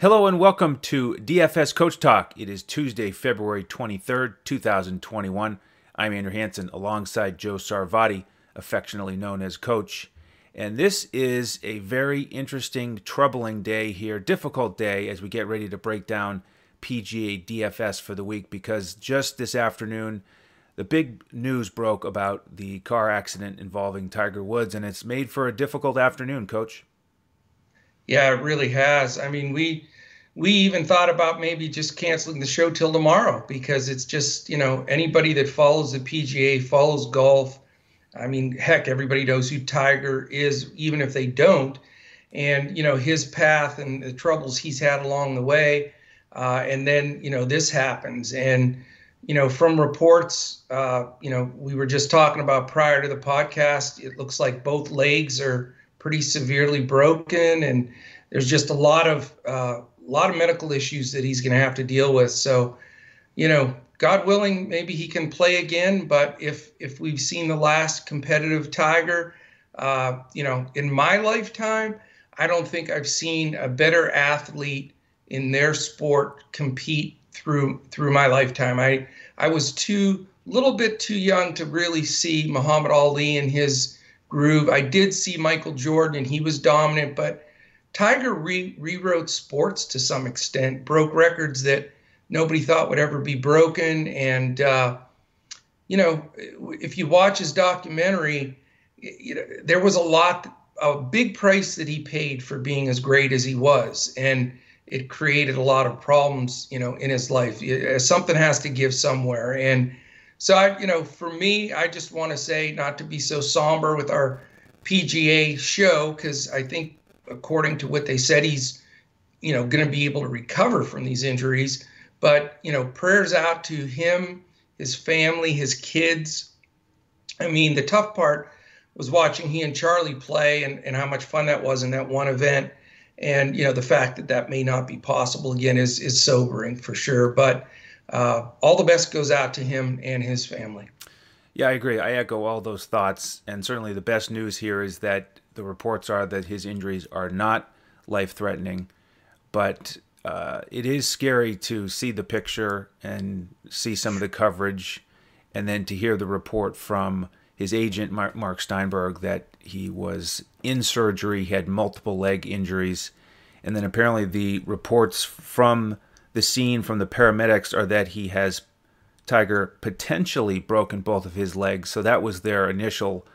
Hello and welcome to DFS Coach Talk. It is Tuesday, February 23rd, 2021. I'm Andrew Hanson alongside Joe Sarvadi, affectionately known as Coach. And this is a very interesting, troubling day here, difficult day as we get ready to break down PGA DFS for the week because just this afternoon, the big news broke about the car accident involving Tiger Woods, and it's made for a difficult afternoon, Coach. Yeah, it really has. I mean, we we even thought about maybe just canceling the show till tomorrow because it's just you know anybody that follows the PGA follows golf. I mean, heck, everybody knows who Tiger is, even if they don't. And you know his path and the troubles he's had along the way, uh, and then you know this happens, and you know from reports, uh, you know we were just talking about prior to the podcast, it looks like both legs are pretty severely broken, and there's just a lot of uh, a lot of medical issues that he's going to have to deal with. So, you know, God willing, maybe he can play again. But if if we've seen the last competitive Tiger, uh, you know, in my lifetime, I don't think I've seen a better athlete in their sport compete through through my lifetime. I I was too little bit too young to really see Muhammad Ali in his groove. I did see Michael Jordan and he was dominant, but Tiger re- rewrote sports to some extent, broke records that nobody thought would ever be broken. And, uh, you know, if you watch his documentary, you know, there was a lot, a big price that he paid for being as great as he was. And it created a lot of problems, you know, in his life. Something has to give somewhere. And so, I, you know, for me, I just want to say not to be so somber with our PGA show because I think according to what they said, he's, you know, going to be able to recover from these injuries. But, you know, prayers out to him, his family, his kids. I mean, the tough part was watching he and Charlie play and, and how much fun that was in that one event. And, you know, the fact that that may not be possible again is, is sobering for sure. But uh, all the best goes out to him and his family. Yeah, I agree. I echo all those thoughts. And certainly the best news here is that the reports are that his injuries are not life threatening, but uh, it is scary to see the picture and see some of the coverage, and then to hear the report from his agent, Mark Steinberg, that he was in surgery, he had multiple leg injuries. And then apparently the reports from the scene from the paramedics are that he has Tiger potentially broken both of his legs. So that was their initial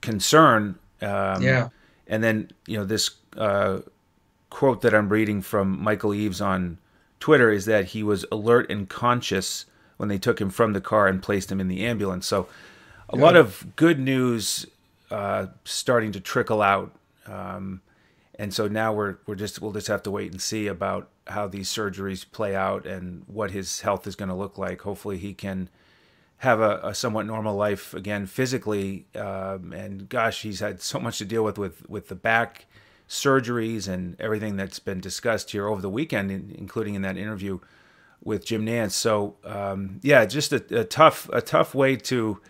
concern um, yeah. And then, you know, this uh, quote that I'm reading from Michael Eaves on Twitter is that he was alert and conscious when they took him from the car and placed him in the ambulance. So, a lot of good news uh, starting to trickle out. Um, and so now we're we're just we'll just have to wait and see about how these surgeries play out and what his health is going to look like. Hopefully, he can have a, a, somewhat normal life again physically. Um, and gosh, he's had so much to deal with with with the back surgeries and everything that's been discussed here over the weekend, in, including in that interview with Jim Nantz. So um, yeah, just a, a, tough a tough way to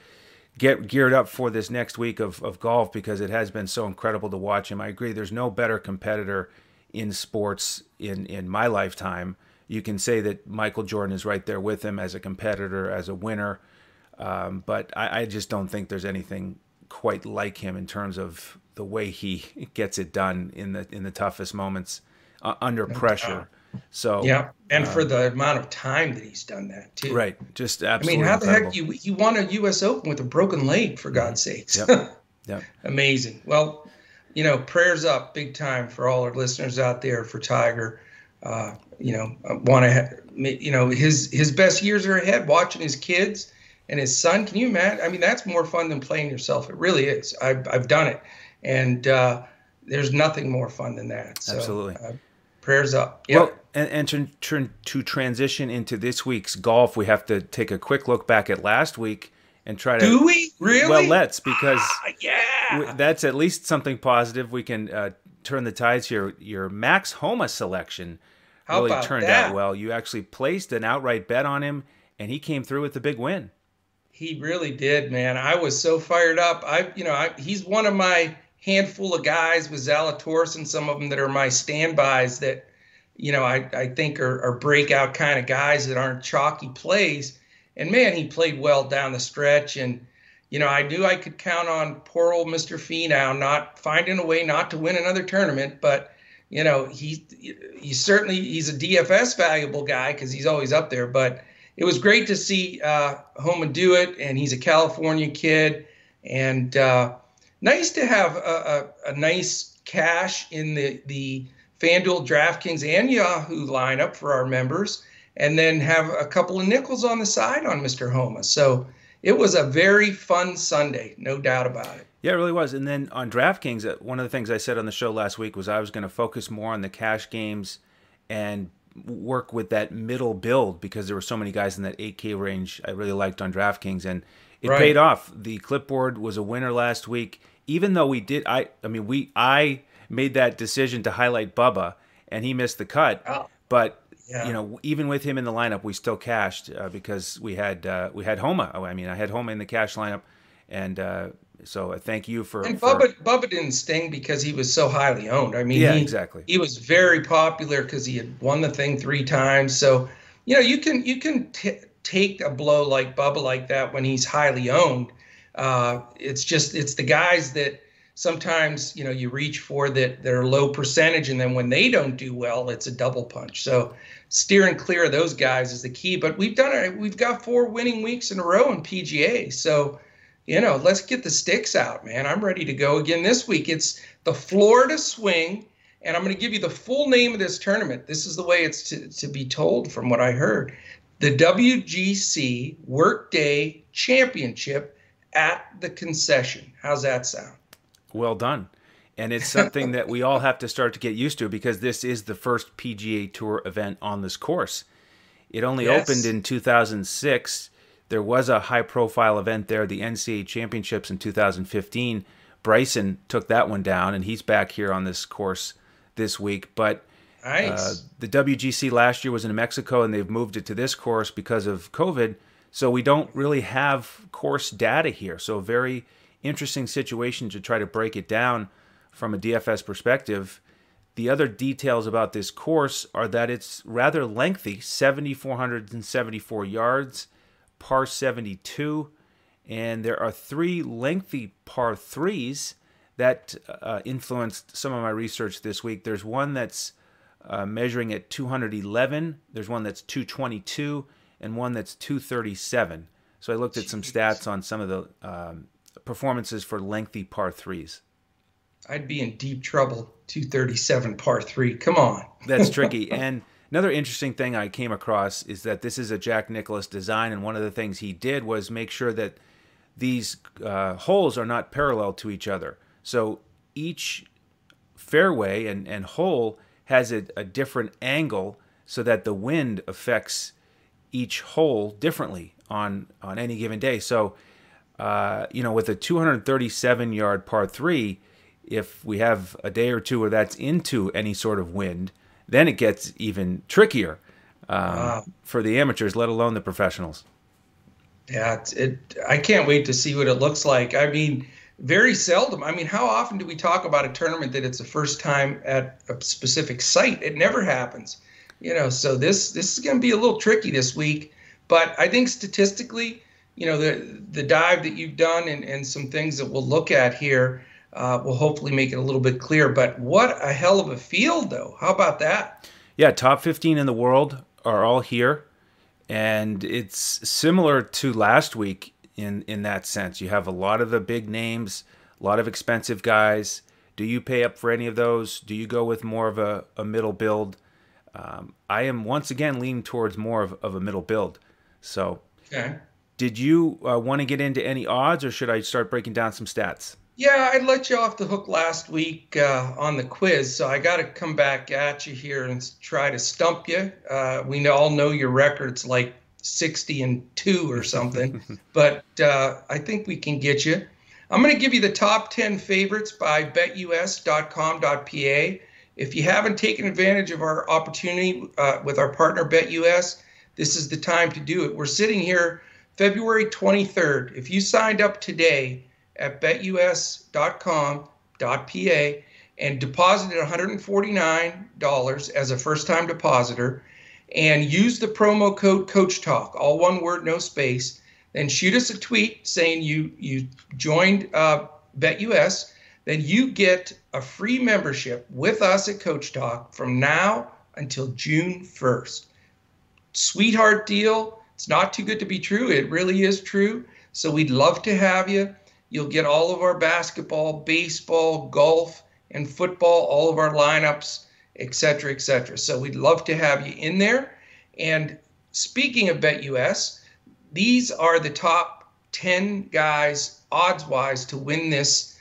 get geared up for this next week of, of golf because it has been so incredible to watch him. I agree. There's no better competitor in sports in in my lifetime. You can say that Michael Jordan is right there with him as a competitor, as a winner. Um, but I, I, just don't think there's anything quite like him in terms of the way he gets it done in the in the toughest moments uh, under pressure. So yeah, and uh, for the amount of time that he's done that too. Right, just absolutely. I mean, how incredible. the heck you you won a U.S. Open with a broken leg for God's sakes? Yep. yep. Amazing. Well, you know, prayers up big time for all our listeners out there for Tiger. Uh, you know, want to, you know, his his best years are ahead. Watching his kids and his son. Can you imagine? I mean, that's more fun than playing yourself. It really is. I've, I've done it. And uh, there's nothing more fun than that. So, Absolutely. Uh, prayers up. Yep. Well, and, and to, to, to transition into this week's golf, we have to take a quick look back at last week and try to. Do we really? Well, let's because ah, yeah, that's at least something positive. We can uh, turn the tides here. Your Max Homa selection How really turned that? out well. You actually placed an outright bet on him, and he came through with the big win. He really did, man. I was so fired up. I, you know, I, he's one of my handful of guys with Zalatoris and some of them that are my standbys that you know, I, I think are, are breakout kind of guys that aren't chalky plays. And man, he played well down the stretch. And, you know, I knew I could count on poor old Mr. Finau not finding a way not to win another tournament, but you know, he he's certainly he's a DFS valuable guy because he's always up there. But it was great to see uh, Homa do it, and he's a California kid, and uh, nice to have a, a, a, nice cash in the the FanDuel, DraftKings, and Yahoo lineup for our members, and then have a couple of nickels on the side on Mr. Homa. So it was a very fun Sunday, no doubt about it. Yeah, it really was. And then on DraftKings, uh, one of the things I said on the show last week was I was going to focus more on the cash games and work with that middle build because there were so many guys in that 8K range I really liked on DraftKings and it right. paid off. The clipboard was a winner last week even though we did I I mean we I made that decision to highlight Bubba and he missed the cut. Oh. But yeah. you know, even with him in the lineup, we still cashed uh, because we had uh, we had Homa. I mean, I had Homa in the cash lineup, and uh, so uh, thank you for. And for... Bubba, Bubba didn't sting because he was so highly owned. I mean, yeah, he, exactly. He was very popular because he had won the thing three times. So you know, you can you can t- take a blow like Bubba like that when he's highly owned. Uh, it's just it's the guys that sometimes you know you reach for that are low percentage, and then when they don't do well, it's a double punch. So steering clear of those guys is the key. But we've done it. We've got four winning weeks in a row in PGA. So you know, let's get the sticks out, man. I'm ready to go again this week. It's the Florida Swing, and I'm going to give you the full name of this tournament. This is the way it's to, to be told from what I heard. The WGC Workday Championship at the concession. How's that sound? Well done. And it's something that we all have to start to get used to because this is the first PGA Tour event on this course. It only yes. opened in 2006 there was a high profile event there, the NCAA Championships in 2015. Bryson took that one down, and he's back here on this course this week. But nice. uh, the WGC last year was in Mexico, and they've moved it to this course because of COVID. So we don't really have course data here. So, very interesting situation to try to break it down from a DFS perspective. The other details about this course are that it's rather lengthy 7,474 yards par 72, and there are three lengthy par threes that uh, influenced some of my research this week. There's one that's uh, measuring at 211, there's one that's 222, and one that's 237. So I looked at some stats on some of the um, performances for lengthy par threes. I'd be in deep trouble. 237 par three. Come on. That's tricky. And Another interesting thing I came across is that this is a Jack Nicklaus design, and one of the things he did was make sure that these uh, holes are not parallel to each other. So each fairway and, and hole has a, a different angle so that the wind affects each hole differently on, on any given day. So, uh, you know, with a 237 yard par three, if we have a day or two where that's into any sort of wind, then it gets even trickier um, wow. for the amateurs, let alone the professionals. Yeah, it. I can't wait to see what it looks like. I mean, very seldom. I mean, how often do we talk about a tournament that it's the first time at a specific site? It never happens. You know, so this this is going to be a little tricky this week. But I think statistically, you know, the the dive that you've done and, and some things that we'll look at here uh, will hopefully make it a little bit clear. But what a hell of a field, though. How about that? Yeah, top 15 in the world are all here. And it's similar to last week in, in that sense. You have a lot of the big names, a lot of expensive guys. Do you pay up for any of those? Do you go with more of a, a middle build? Um, I am once again leaning towards more of, of a middle build. So, okay. Did you uh, want to get into any odds or should I start breaking down some stats? Yeah, I let you off the hook last week uh, on the quiz, so I got to come back at you here and try to stump you. Uh, we all know your record's like 60 and 2 or something, but uh, I think we can get you. I'm going to give you the top 10 favorites by betus.com.pa. If you haven't taken advantage of our opportunity uh, with our partner BetUS, this is the time to do it. We're sitting here February 23rd. If you signed up today, at betus.com.pa and deposited $149 as a first time depositor and use the promo code coach talk all one word no space then shoot us a tweet saying you you joined uh, betus then you get a free membership with us at coach talk from now until june 1st sweetheart deal it's not too good to be true it really is true so we'd love to have you you'll get all of our basketball baseball golf and football all of our lineups et cetera, et cetera. So we'd love to have you in there. And speaking of BetUS, these are the top 10 guys odds wise to win this.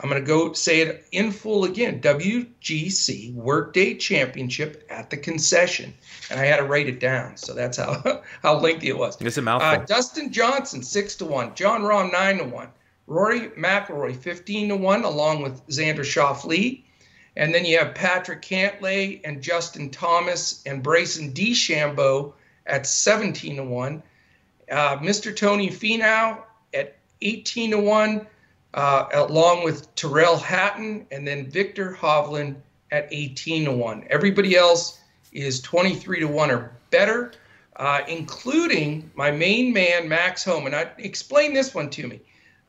I'm going to go say it in full again WGC Workday Championship at the concession. And I had to write it down. So that's how, how lengthy it was. It's a mouthful. Uh, Dustin Johnson, 6 to 1. Jon Rahm, 9 to 1. Rory McIlroy, 15 to 1, along with Xander Schauffele. And then you have Patrick Cantlay and Justin Thomas and Bryson DeChambeau at 17 to 1. Uh, Mr. Tony Finau at 18 to 1, uh, along with Tyrrell Hatton and then Viktor Hovland at 18 to 1. Everybody else is 23 to 1 or better, uh, including my main man, Max Homa. I explain this one to me.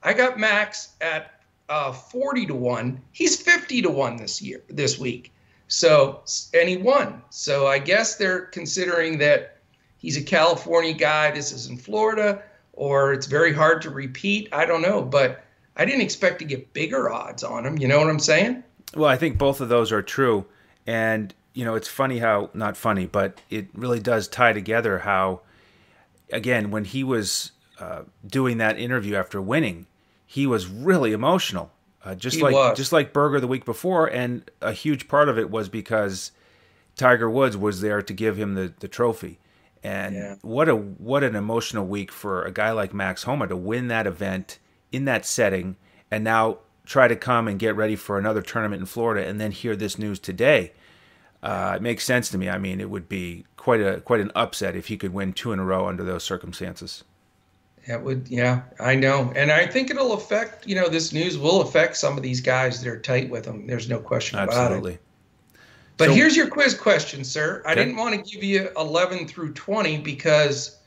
I got Max at uh, 40 to 1. He's 50 to 1 this year, this week. So, and he won. So I guess they're considering that he's a California guy. This is in Florida, or it's very hard to repeat. I don't know. But I didn't expect to get bigger odds on him. You know what I'm saying? Well, I think both of those are true. And, you know, it's funny how, not funny, but it really does tie together how, again, when he was uh, doing that interview after winning, he was really emotional, uh, just he like was. just like Berger the week before, and a huge part of it was because Tiger Woods was there to give him the, the trophy. And yeah. what a what an emotional week for a guy like Max Homa to win that event in that setting, and now try to come and get ready for another tournament in Florida, and then hear this news today. Uh, it makes sense to me. I mean, it would be quite a quite an upset if he could win two in a row under those circumstances. That would, yeah, I know, and I think it'll affect. You know, this news will affect some of these guys that are tight with them. There's no question Absolutely. about it. Absolutely. But so, here's your quiz question, sir. I didn't want to give you 11 through 20 because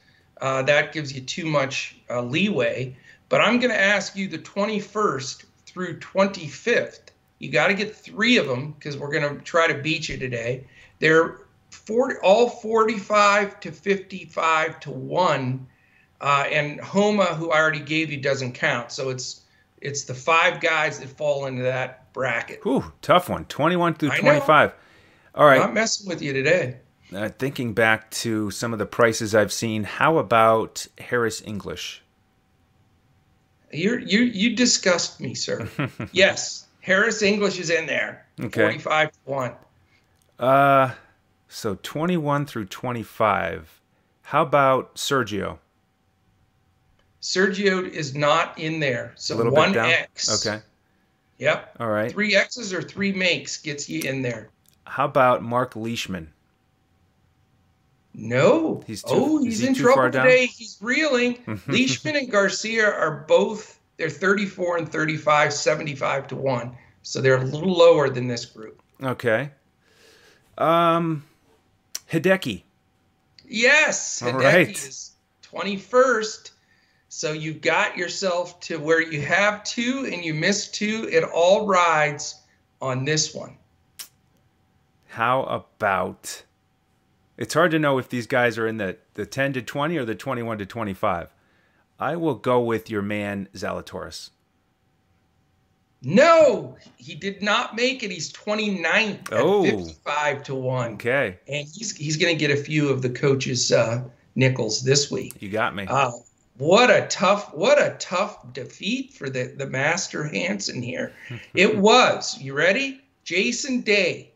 uh, that gives you too much uh, leeway. But I'm going to ask you the 21st through 25th. You got to get three of them because we're going to try to beat you today. They're 40, all 45 to 55 to one uh, and Homa, who I already gave you, doesn't count. So it's it's the five guys that fall into that bracket. Ooh, tough one. 21 through 25. All right. I'm not messing with you today. Uh, thinking back to some of the prices I've seen, how about Harris English? You you you disgust me, sir. yes, Harris English is in there. Okay. 45 to 1. Uh so 21 through 25. How about Sergio? Sergio is not in there. So one X. Okay. Yep. All right. Three X's or three makes gets you in there. How about Mark Leishman? No. He's too, oh, he's he in trouble today. He's reeling. Leishman and Garcia are both they're 34 and 35, 75 to 1. So they're a little lower than this group. Okay. Um Hideki. Yes, Hideki right. is 21st so you got yourself to where you have two and you miss two. It all rides on this one. How about? It's hard to know if these guys are in the, the 10 to 20 or the 21 to 25. I will go with your man Zalatoris. No, he did not make it. He's 29th oh. 55 to 1. Okay. And he's he's going to get a few of the coaches' uh, nickels this week. You got me. Uh, what a tough what a tough defeat for the the master Hansen here. it was. You ready? Jason Day,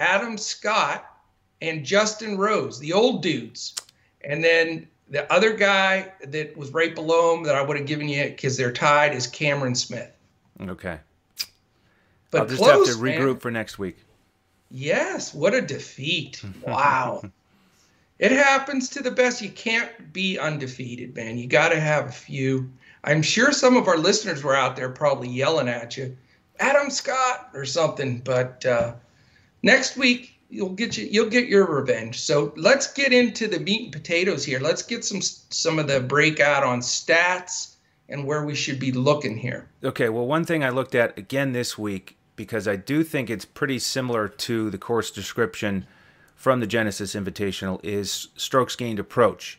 Adam Scott, and Justin Rose, the old dudes. And then the other guy that was right below him that I would have given you because they're tied is Cameron Smith. Okay. But I'll just close, have to regroup man. for next week. Yes, what a defeat. Wow. It happens to the best. You can't be undefeated, man. You got to have a few. I'm sure some of our listeners were out there probably yelling at you Adam Scott or something. But uh, next week you'll get you you'll get your revenge. So let's get into the meat and potatoes here. Let's get some some of the breakout on stats and where we should be looking here. Okay, well one thing I looked at again this week because I do think it's pretty similar to the course description from the Genesis Invitational is strokes gained approach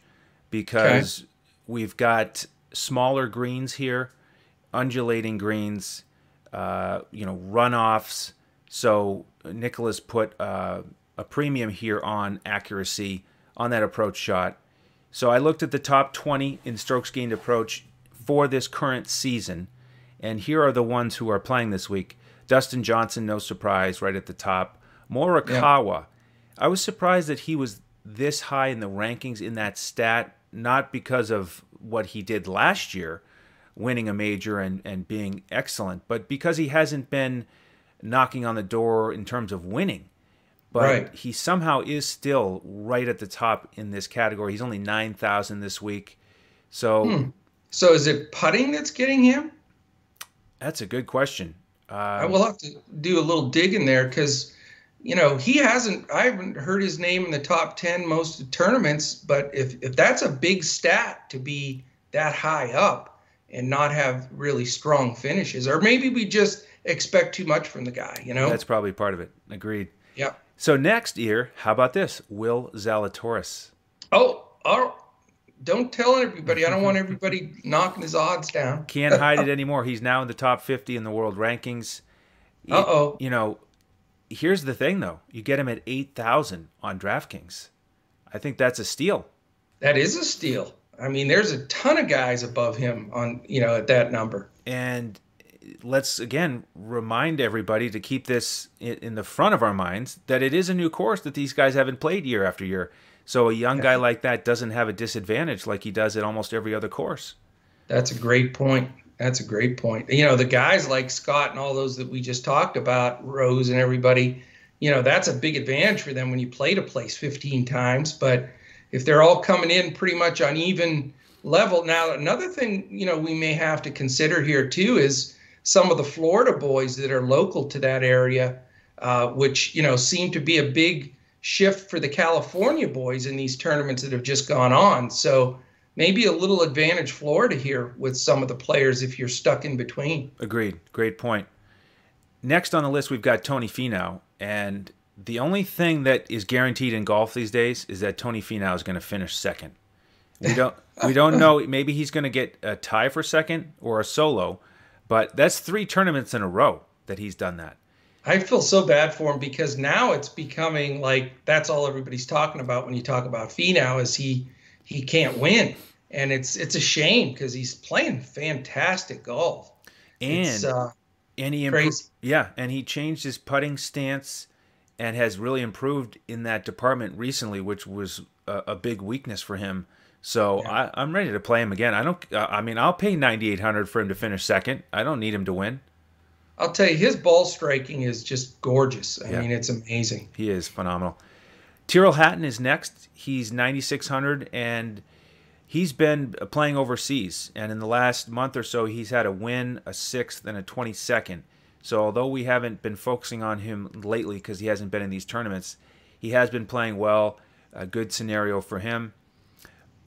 because okay. we've got smaller greens here, undulating greens, uh, you know, runoffs. So Nicklaus put uh, a premium here on accuracy on that approach shot. So I looked at the top 20 in strokes gained approach for this current season, and here are the ones who are playing this week. Dustin Johnson, no surprise, right at the top. Morikawa, yeah. I was surprised that he was this high in the rankings in that stat, not because of what he did last year, winning a major and, and being excellent, but because he hasn't been knocking on the door in terms of winning. But right. he somehow is still right at the top in this category. He's only 9,000 this week. So. Hmm. So is it putting that's getting him? That's a good question. Uh, I will have to do a little digging there because you know, he hasn't. I haven't heard his name in the top ten most tournaments. But if if that's a big stat to be that high up and not have really strong finishes, or maybe we just expect too much from the guy. You know, that's probably part of it. Agreed. Yeah. So next year, how about this? Will Zalatoris. Oh, oh, don't tell everybody. I don't want everybody knocking his odds down. Can't hide it anymore. He's now in the top 50 in the world rankings. Uh oh. You know, here's the thing though you get him at 8000 on draftkings i think that's a steal that is a steal i mean there's a ton of guys above him on you know at that number and let's again remind everybody to keep this in the front of our minds that it is a new course that these guys haven't played year after year so a young guy like that doesn't have a disadvantage like he does at almost every other course that's a great point that's a great point. You know, the guys like Scott and all those that we just talked about, Rose and everybody, you know, that's a big advantage for them when you play to place 15 times. But if they're all coming in pretty much on even level, now another thing, you know, we may have to consider here too is some of the Florida boys that are local to that area, uh, which, you know, seem to be a big shift for the California boys in these tournaments that have just gone on. So, maybe a little advantage Florida here with some of the players if you're stuck in between. Agreed. Great point. Next on the list, we've got Tony Finau. And the only thing that is guaranteed in golf these days is that Tony Finau is going to finish second. We don't we don't know. Maybe he's going to get a tie for second or a solo, but that's three tournaments in a row that he's done that. I feel so bad for him because now it's becoming like that's all everybody's talking about when you talk about Finau is he he can't win and it's it's a shame because he's playing fantastic golf. And uh, and he improved, yeah, and he changed his putting stance and has really improved in that department recently, which was a, a big weakness for him. So yeah. I, am ready to play him again. I don't. Uh, I mean, I'll pay 9,800 for him to finish second. I don't need him to win. I'll tell you, his ball striking is just gorgeous. I yeah. mean, it's amazing. He is phenomenal. Tyrrell Hatton is next. He's 9,600 and he's been playing overseas, and in the last month or so, he's had a win, a sixth, and a 22nd. So although we haven't been focusing on him lately because he hasn't been in these tournaments, he has been playing well. A good scenario for him.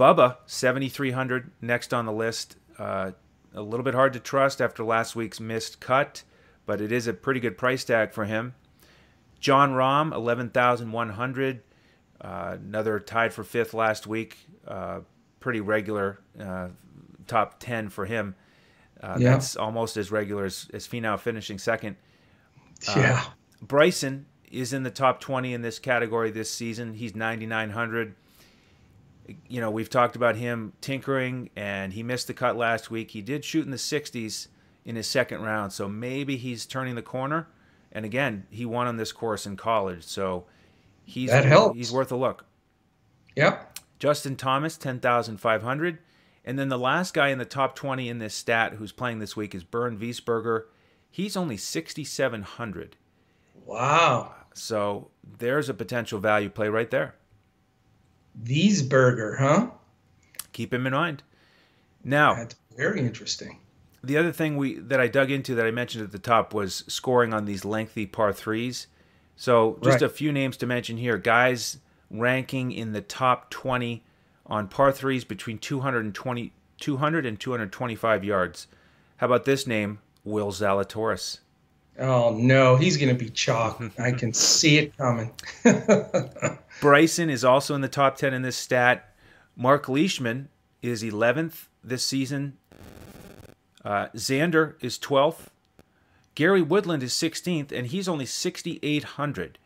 Bubba, 7,300 next on the list. Uh, a little bit hard to trust after last week's missed cut, but it is a pretty good price tag for him. Jon Rahm, 11,100. Uh, another tied for fifth last week. Uh, pretty regular uh, top 10 for him. Uh, yeah. That's almost as regular as, as Finau finishing second. Uh, yeah. Bryson is in the top 20 in this category this season. He's 9,900. You know, we've talked about him tinkering, and he missed the cut last week. He did shoot in the 60s in his second round, so maybe he's turning the corner. And again, he won on this course in college, so he's that helps. he's worth a look. Yep. Justin Thomas, 10,500. And then the last guy in the top 20 in this stat who's playing this week is Bernd Wiesberger. He's only 6,700. Wow. So there's a potential value play right there. Wiesberger, huh? Keep him in mind. Now, that's very interesting. the other thing we that I dug into that I mentioned at the top was scoring on these lengthy par threes. So just Right. a few names to mention here: guys ranking in the top 20 on par threes between 220, 200 and 225 yards. How about this name, Will Zalatoris? Oh no, he's going to be chalk. I can see it coming. Bryson is also in the top 10 in this stat. Mark Leishman is 11th this season. Uh, Xander is 12th. Gary Woodland is 16th, and he's only 6,800.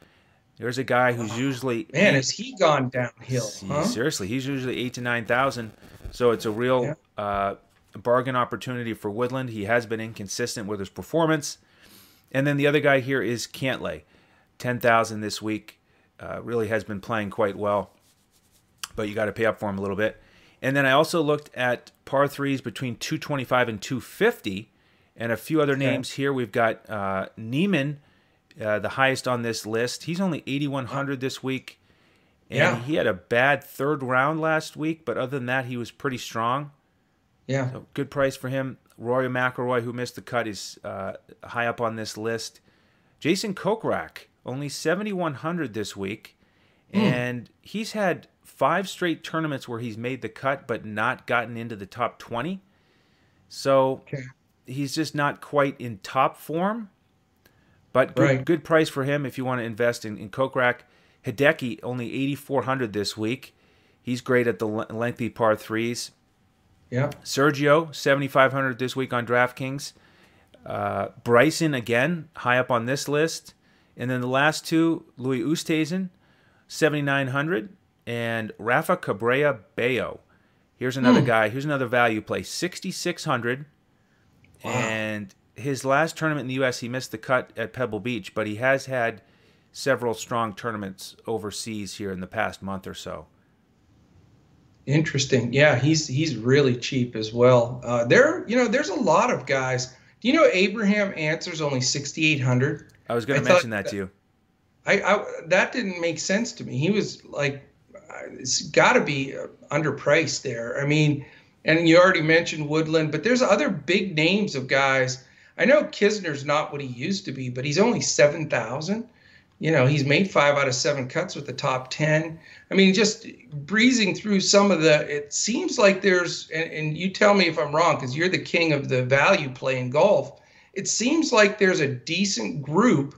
There's a guy who's usually Man, has he gone downhill? Huh? Seriously, he's usually eight to nine thousand, so it's a real Yeah. uh, bargain opportunity for Woodland. He has been inconsistent with his performance, and then the other guy here is Cantlay, ten thousand this week. Uh, really has been playing quite well, but you got to pay up for him a little bit. And then I also looked at par threes between two twenty five and two fifty, and a few other Okay. names here. We've got uh, Niemann. Uh, the highest on this list. He's only 8,100 this week. And Yeah. he had a bad third round last week, but other than that, he was pretty strong. Yeah. So good price for him. Rory McIlroy, who missed the cut, is uh, high up on this list. Jason Kokrak, only 7,100 this week. And he's had five straight tournaments where he's made the cut but not gotten into the top 20. So Okay. he's just not quite in top form. But good, Right. good price for him if you want to invest in, in Kokrak. Hideki, only 8,400 this week. He's great at the le- lengthy par threes. Yeah. Sergio, 7,500 this week on DraftKings. Uh, Bryson, again, high up on this list. And then the last two, Louis Oosthuizen, 7,900. And Rafa Cabrera Bello. Here's another guy. Here's another value play, 6,600. Wow. And his last tournament in the U.S., he missed the cut at Pebble Beach, but he has had several strong tournaments overseas here in the past month or so. Interesting. Yeah, he's he's really cheap as well. Uh, there, you know, there's a lot of guys. Do you know Abraham Ancer's only 6,800? I was going to mention that to you. I, I that didn't make sense to me. He was like, it's got to be uh, underpriced there. I mean, and you already mentioned Woodland, but there's other big names of guys. I know Kisner's not what he used to be, but he's only seven thousand. You know, he's made five out of seven cuts with the top ten. I mean, just breezing through some of the. It seems like there's, and, and you tell me if I'm wrong, because you're the king of the value play in golf. It seems like there's a decent group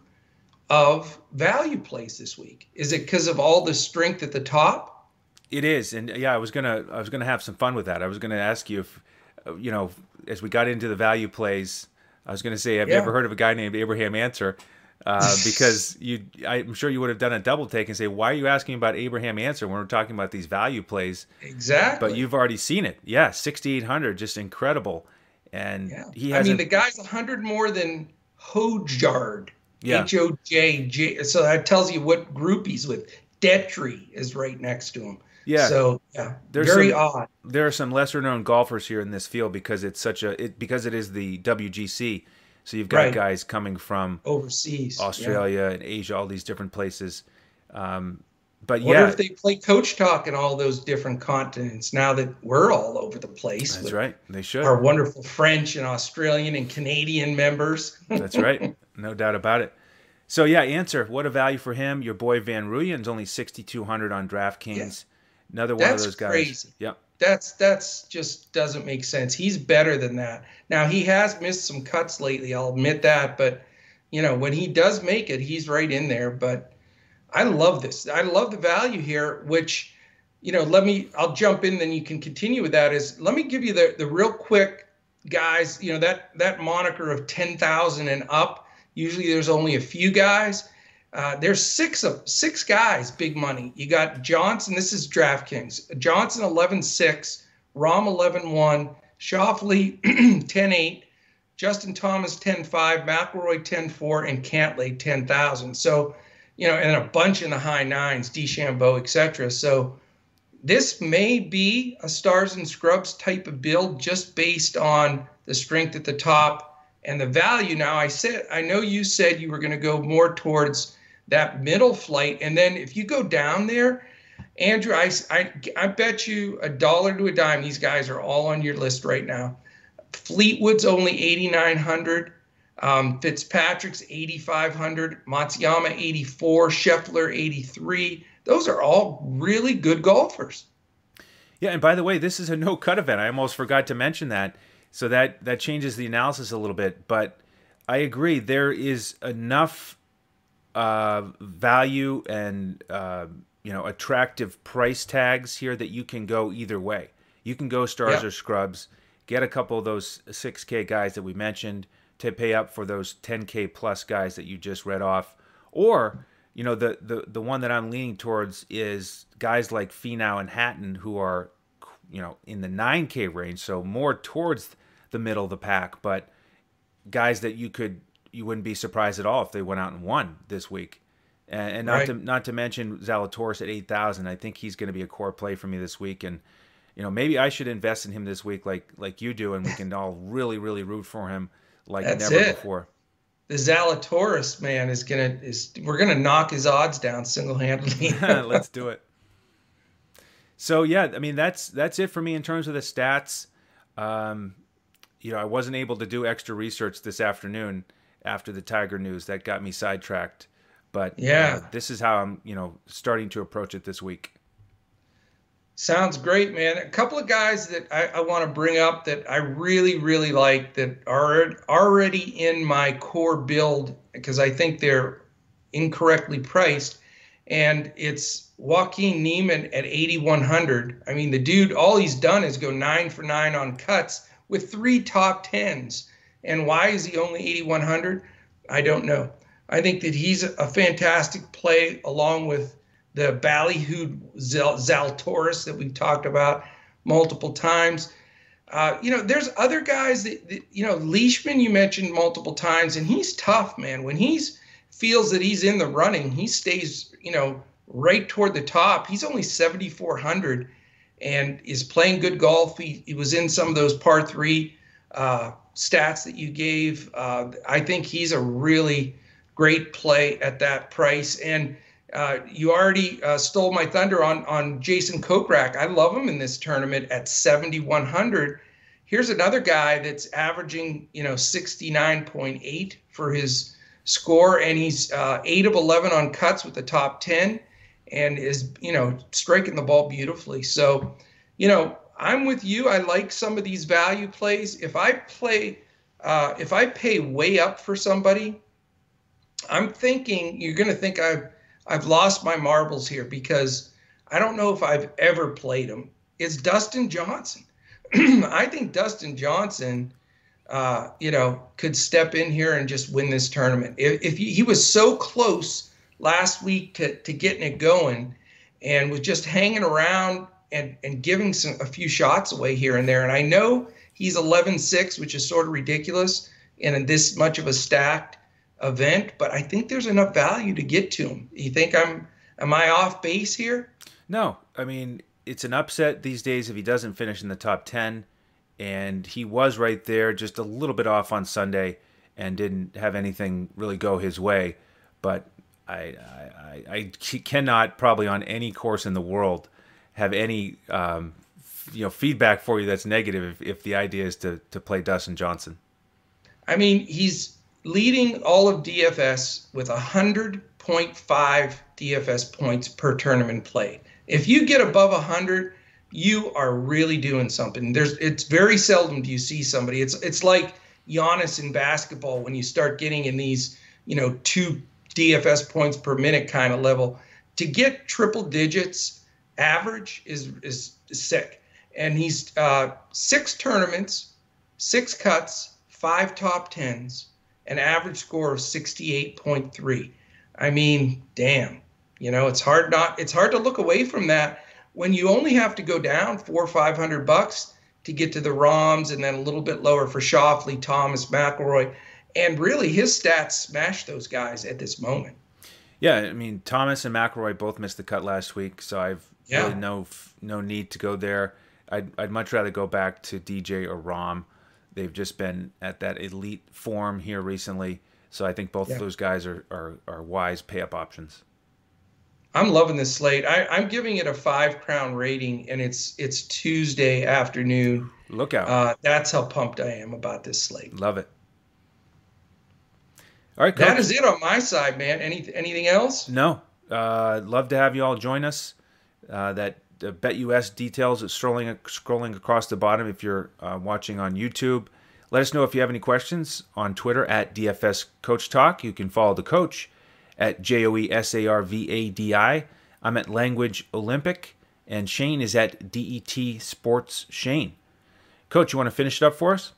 of value plays this week? Is it because of all the strength at the top? It is, and yeah, I was gonna I was gonna have some fun with that. I was gonna ask you if, uh, you know, as we got into the value plays, I was gonna say, have you ever heard of a guy named Abraham Ancer? Uh, because you, I'm sure you would have done a double take and say, why are you asking about Abraham Ancer when we're talking about these value plays? Exactly. But you've already seen it. Yeah, 6,800, just incredible. And yeah. he I mean, the guy's 100 more than Hojgaard. Yeah. H O J J. So that tells you what group he's with. Detry is right next to him. Yeah. So yeah, There's very some- odd. there are some lesser known golfers here in this field because it's such a it because it is the WGC. So you've got Right. guys coming from Overseas. Yeah. Australia and Asia, all these different places. Um, but Wonder yeah, if they play coach talk in all those different continents now that we're all over the place that's right. They should. our wonderful French and Australian and Canadian members. That's right. No doubt about it. So yeah, Ancer. What a value for him. Your boy Van Rooyen's only sixty two hundred on DraftKings. Another one That's of those guys. crazy. Yep. that's that's just doesn't make sense. He's better than that. Now he has missed some cuts lately, I'll admit that, but you know, when he does make it, he's right in there, but I love this. I love the value here which you know, let me I'll jump in then you can continue with that is let me give you the the real quick guys, you know, that that moniker of 10,000 and up, usually there's only a few guys. Uh, there's six of six guys, big money. You got Johnson. This is DraftKings. Johnson 11-6, Rahm 11-1, Schauffele 10-8, Justin Thomas 10-5, McIlroy 10-4, and Cantlay 10,000. So, you know, and a bunch in the high nines, DeChambeau, etc. So, this may be a stars and scrubs type of build just based on the strength at the top and the value. Now, I said, I know you said you were going to go more towards that middle flight. And then if you go down there, Andrew, I, I, I bet you a dollar to a dime, these guys are all on your list right now. Fleetwood's only 8,900. Um, Fitzpatrick's 8,500. Matsuyama 84. Scheffler 83. Those are all really good golfers. Yeah, and by the way, this is a no cut event. I almost forgot to mention that. So that that changes the analysis a little bit, but I agree there is enough uh, value and uh, you know attractive price tags here that you can go either way. You can go stars or scrubs, get a couple of those 6K guys that we mentioned to pay up for those 10K plus guys that you just read off, or you know the the the one that I'm leaning towards is guys like Finau and Hatton who are you know in the 9K range, so more towards the middle of the pack, but guys that you could you wouldn't be surprised at all if they went out and won this week. And, and not right. to not to mention Zalatoris at eight thousand. I think he's going to be a core play for me this week. And you know maybe I should invest in him this week, like like you do, and we can all really really root for him like That's never it. before. The Zalatoris man is gonna is we're gonna knock his odds down single handedly. Let's do it. So yeah, I mean that's that's it for me in terms of the stats. Um, you know, I wasn't able to do extra research this afternoon after the Tiger news. That got me sidetracked. But yeah, uh, this is how I'm, you know, starting to approach it this week. Sounds great, man. A couple of guys that I, I want to bring up that I really, really like that are already in my core build because I think they're incorrectly priced. And it's Joaquin Niemann at 8,100. I mean, the dude, all he's done is go nine for nine on cuts with three top tens. And why is he only 8,100? I don't know. I think that he's a fantastic play along with the ballyhooed Zal- Zalatoris that we've talked about multiple times. Uh, you know, there's other guys that, that, you know, Leishman you mentioned multiple times, and he's tough, man. When he's feels that he's in the running, he stays, you know, right toward the top. He's only 7,400 and is playing good golf. He, he was in some of those par three uh, stats that you gave. Uh, I think he's a really great play at that price. And uh, you already uh, stole my thunder on on Jason Kokrak. I love him in this tournament at 7,100. Here's another guy that's averaging, you know, 69.8 for his score, and he's uh, eight of 11 on cuts with the top 10, and is, you know, striking the ball beautifully. So, you know, I'm with you. I like some of these value plays. If I play, uh, if I pay way up for somebody, I'm thinking you're going to think I've I've lost my marbles here because I don't know if I've ever played him. It's Dustin Johnson. I think Dustin Johnson, uh, you know, could step in here and just win this tournament. If, if he, he was so close last week to, to getting it going and was just hanging around and, and giving some, a few shots away here and there. And I know he's 11 6, which is sort of ridiculous in this much of a stacked event, but I think there's enough value to get to him. You think I'm am I off base here? No, I mean it's an upset these days if he doesn't finish in the top ten, and he was right there, just a little bit off on Sunday, and didn't have anything really go his way. But I I, I, cannot probably on any course in the world have any um, you know feedback for you that's negative if, if the idea is to to play Dustin Johnson. I mean, he's leading all of DFS with 100.5 DFS points per tournament played. If you get above 100, you are really doing something. There's it's very seldom do you see somebody. It's it's like Giannis in basketball when you start getting in these, you know, two DFS points per minute kind of level. To get triple digits average is is, sick. And he's uh, six tournaments, six cuts, five top tens, an average score of 68.3. I mean, damn. You know, it's hard not it's hard to look away from that when you only have to go down four or five hundred bucks to get to the Rahms and then a little bit lower for Schauffele, Thomas, McIlroy. And really his stats smash those guys at this moment. Yeah, I mean Thomas and McIlroy both missed the cut last week, so I've yeah. really no no need to go there. I'd, I'd much rather go back to DJ or Rahm. They've just been at that elite form here recently. So I think both yeah. of those guys are, are, are wise pay up options. I'm loving this slate. I, I'm giving it a five crown rating, and it's it's Tuesday afternoon. Look out! Uh, that's how pumped I am about this slate. Love it. All right, that is it on my side, man. Any anything else? No. Uh, love to have you all join us. Uh, that uh, BetUS details is scrolling scrolling across the bottom if you're uh, watching on YouTube. Let us know if you have any questions on Twitter at DFS Coach Talk. You can follow the coach at J O E S A R V A D I. I'm at Language Olympic, and Shane is at DET Sports Shane. Coach, you want to finish it up for us?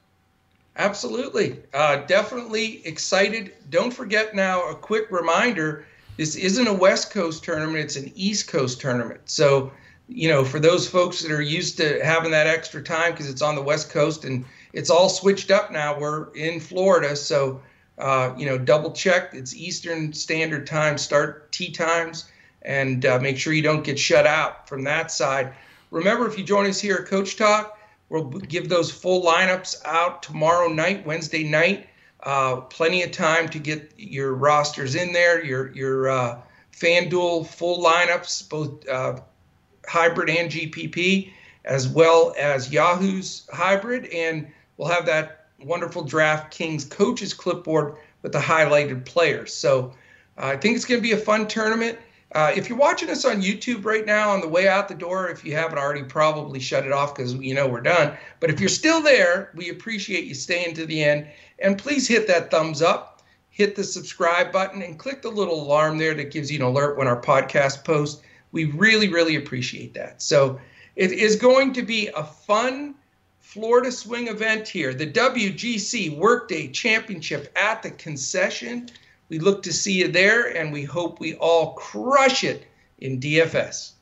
Absolutely. Uh, definitely excited. Don't forget now a quick reminder this isn't a West Coast tournament, it's an East Coast tournament. So, you know, for those folks that are used to having that extra time because it's on the West Coast and it's all switched up now, we're in Florida. So, uh, you know, double check. It's Eastern Standard Time start tee times, and uh, make sure you don't get shut out from that side. Remember, if you join us here at Coach Talk, we'll give those full lineups out tomorrow night, Wednesday night. Uh, plenty of time to get your rosters in there, your your uh, FanDuel full lineups, both uh, hybrid and GPP, as well as Yahoo's hybrid, and we'll have that wonderful DraftKings coaches clipboard with the highlighted players. So uh, I think it's going to be a fun tournament. Uh, if you're watching us on YouTube right now on the way out the door, if you haven't already, probably shut it off because you know we're done. But if you're still there, we appreciate you staying to the end. And please hit that thumbs up, hit the subscribe button, and click the little alarm there that gives you an alert when our podcast posts. We really, really appreciate that. So it is going to be a fun Florida Swing event here, the WGC Workday Championship at the concession. We look to see you there, and we hope we all crush it in DFS.